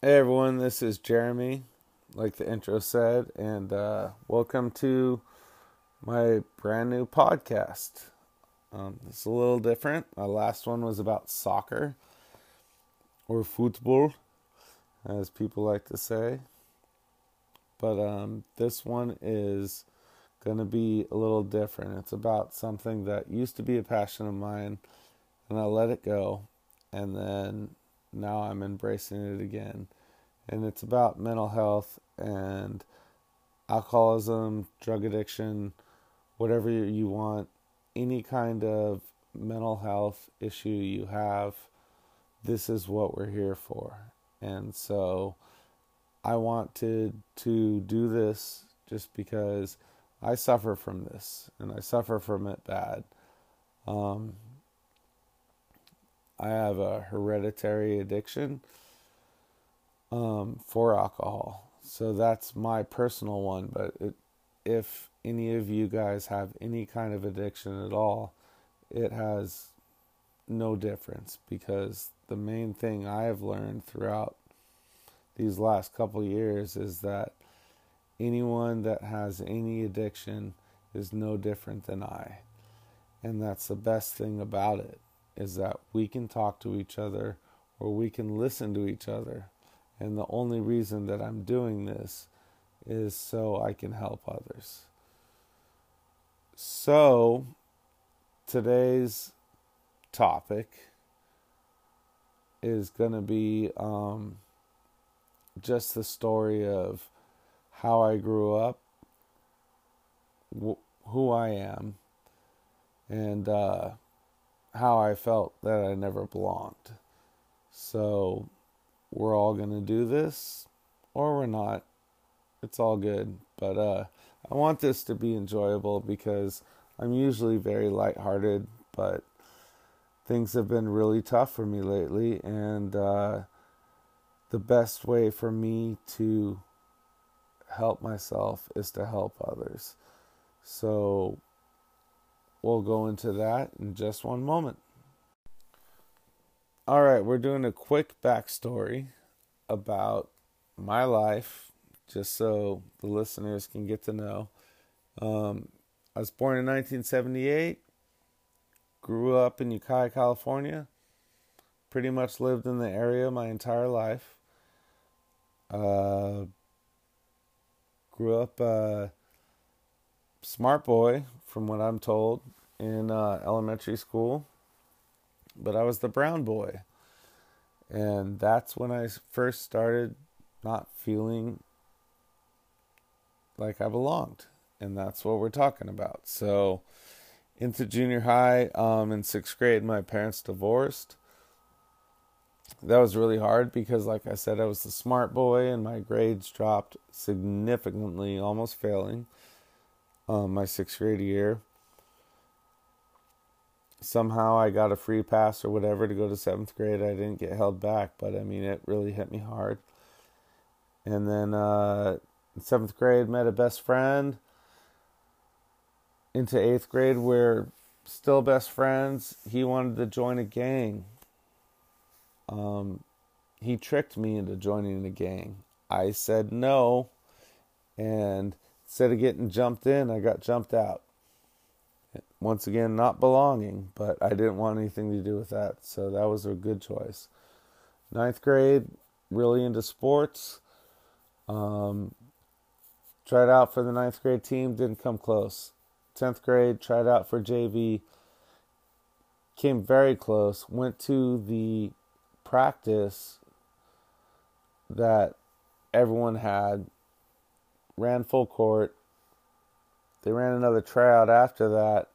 Hey everyone, this is Jeremy, like the intro said, and uh, welcome to my brand new podcast. Um, it's a little different. My last one was about soccer or football, as people like to say. But um, this one is going to be a little different. It's about something that used to be a passion of mine, and I let it go, and then now I'm embracing it again. And it's about mental health and alcoholism, drug addiction, whatever you want, any kind of mental health issue you have, this is what we're here for. And so I wanted to do this just because I suffer from this and I suffer from it bad. Um, I have a hereditary addiction um, for alcohol. So that's my personal one. But it, if any of you guys have any kind of addiction at all, it has no difference because the main thing I have learned throughout these last couple years is that anyone that has any addiction is no different than I. And that's the best thing about it is that we can talk to each other or we can listen to each other. And the only reason that I'm doing this is so I can help others. So, today's topic is going to be um, just the story of how I grew up, wh- who I am, and uh, how I felt that I never belonged. So we're all going to do this or we're not. It's all good. But uh, I want this to be enjoyable because I'm usually very lighthearted, but things have been really tough for me lately. And uh, the best way for me to help myself is to help others. So We'll go into that in just one moment. All right, we're doing a quick backstory about my life, just so the listeners can get to know. Um, I was born in 1978, grew up in Ukiah, California, pretty much lived in the area my entire life. Uh, grew up uh, smart boy, from what I'm told, in uh, elementary school. But I was the brown boy. And that's when I first started not feeling like I belonged. And that's what we're talking about. So, into junior high, um, in sixth grade, my parents divorced. That was really hard because, like I said, I was the smart boy and my grades dropped significantly, almost failing um, my sixth grade year. Somehow I got a free pass or whatever to go to seventh grade. I didn't get held back, but I mean, it really hit me hard. And then uh, seventh grade, met a best friend. Into eighth grade, we're still best friends. He wanted to join a gang. Um, he tricked me into joining a gang. I said no, and Instead of getting jumped in, I got jumped out. Once again, not belonging, but I didn't want anything to do with that. So that was a good choice. Ninth grade, really into sports. Um, tried out for the ninth grade team, didn't come close. Tenth grade, tried out for JV, came very close. Went to the practice that everyone had ran full court. They ran another tryout after that,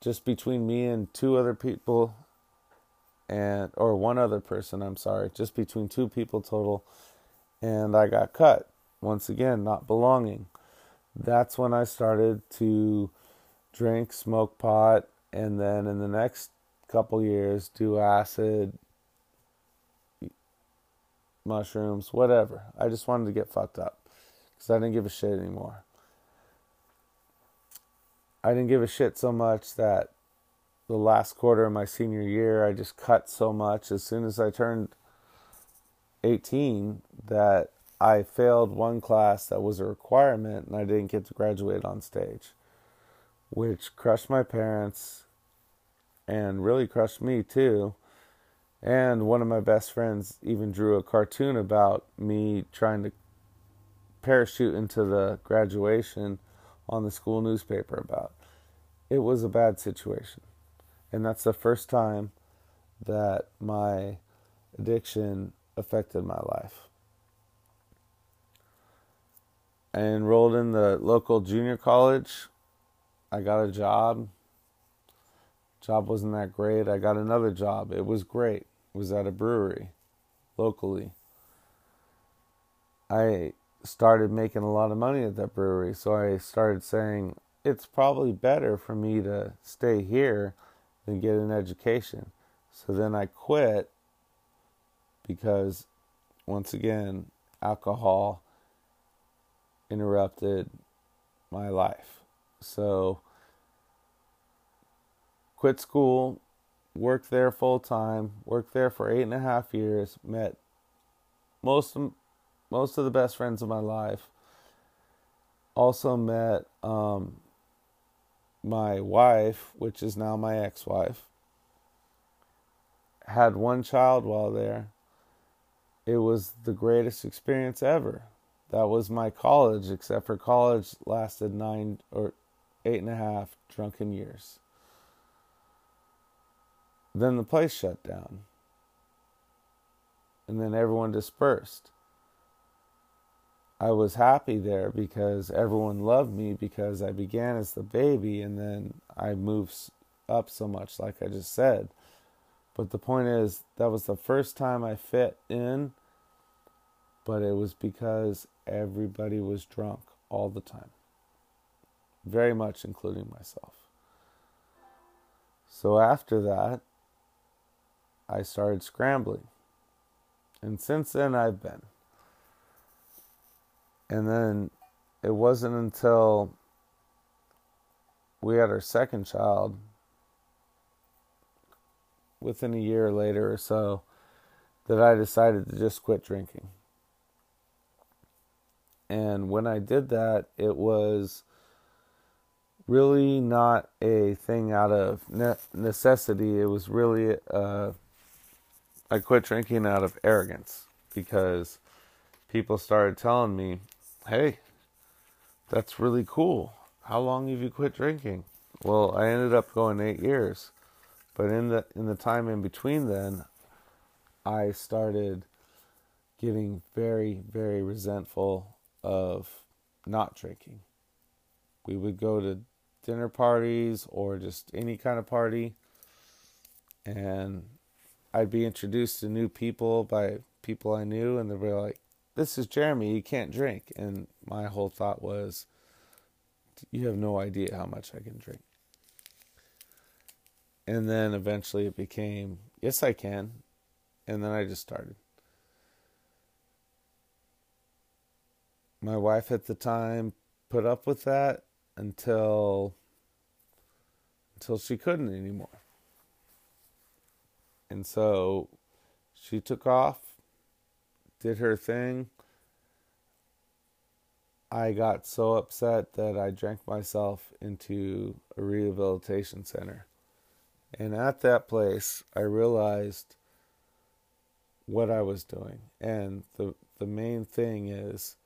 just between me and two other people, and or one other person. I'm sorry, just between two people total, and I got cut once again, not belonging. That's when I started to drink, smoke pot, and then in the next couple years do acid, mushrooms, whatever. I just wanted to get fucked up because I didn't give a shit anymore. I didn't give a shit so much that the last quarter of my senior year, I just cut so much. As soon as I turned 18 that I failed one class that was a requirement and I didn't get to graduate on stage, which crushed my parents and really crushed me too. And one of my best friends even drew a cartoon about me trying to parachute into the graduation on the school newspaper about. It was a bad situation. And that's the first time that my addiction affected my life. I enrolled in the local junior college. I got a job. Job wasn't that great. I got another job. It was great. It was at a brewery locally. I started making a lot of money at that brewery, so I started saying it's probably better for me to stay here than get an education. So then I quit because once again, alcohol interrupted my life. So, quit school, worked there full time, worked there for eight and a half years, met most of, most of the best friends of my life. Also met um, my wife, which is now my ex wife. Had one child while there. It was the greatest experience ever that was my college, except for college lasted nine or eight and a half drunken years. Then the place shut down. And then everyone dispersed. I was happy there because everyone loved me because I began as the baby and then I moved up so much, like I just said. But the point is, that was the first time I fit in but it was because everybody was drunk all the time, very much including myself. So after that, I started scrambling. And since then, I've been. And then it wasn't until we had our second child, within a year later or so, that I decided to just quit drinking. And when I did that, it was really not a thing out of necessity. It was really, uh, I quit drinking out of arrogance because people started telling me, hey, that's really cool. How long have you quit drinking? Well, I ended up going eight years. But in the in the time in between then, I started getting very, very resentful of not drinking. We would go to dinner parties or just any kind of party, and I'd be introduced to new people by people I knew, and they'd be like, This is Jeremy, you can't drink. And my whole thought was, You have no idea how much I can drink. And then eventually it became, Yes, I can. And then I just started. my wife at the time put up with that until until she couldn't anymore. And so she took off, did her thing. I got so upset that I drank myself into a rehabilitation center. And at that place, I realized what I was doing. And the the main thing is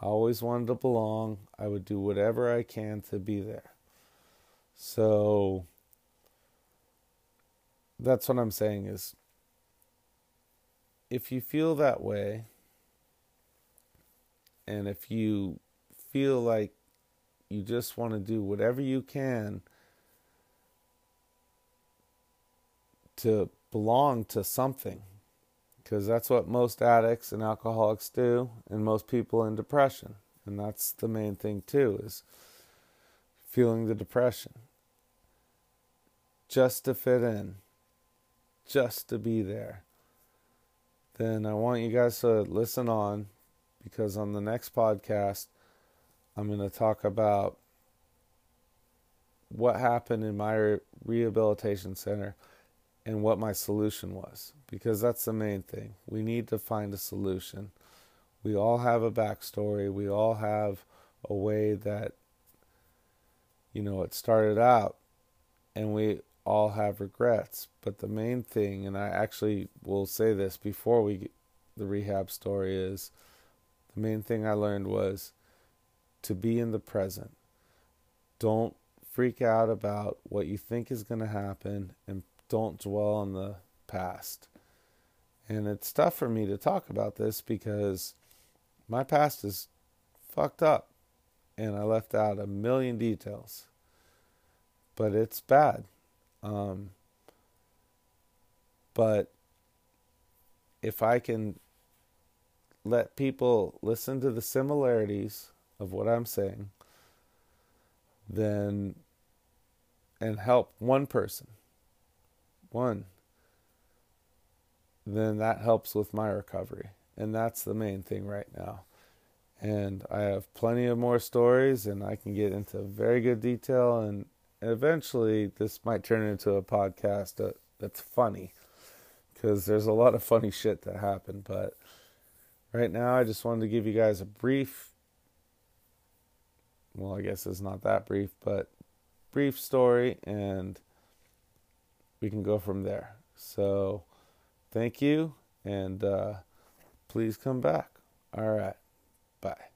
I always wanted to belong. I would do whatever I can to be there. So that's what I'm saying is if you feel that way and if you feel like you just want to do whatever you can to belong to something because that's what most addicts and alcoholics do and most people in depression and that's the main thing too is feeling the depression. Just to fit in just to be there then i want you guys to listen on because on the next podcast i'm going to talk about what happened in my rehabilitation center and what my solution was because that's the main thing. We need to find a solution. We all have a backstory. We all have a way that, you know, it started out, and we all have regrets. But the main thing, and I actually will say this before we get the rehab story, is the main thing I learned was to be in the present. Don't freak out about what you think is going to happen and don't dwell on the past. And it's tough for me to talk about this because my past is fucked up and I left out a million details. But it's bad. Um, but if I can let people listen to the similarities of what I'm saying, then and help one person, one, then that helps with my recovery. And that's the main thing right now. And I have plenty of more stories, and I can get into very good detail. And eventually, this might turn into a podcast that, that's funny because there's a lot of funny shit that happened. But right now, I just wanted to give you guys a brief well, I guess it's not that brief, but brief story, and we can go from there. So, thank you, and uh, please come back. All right, bye.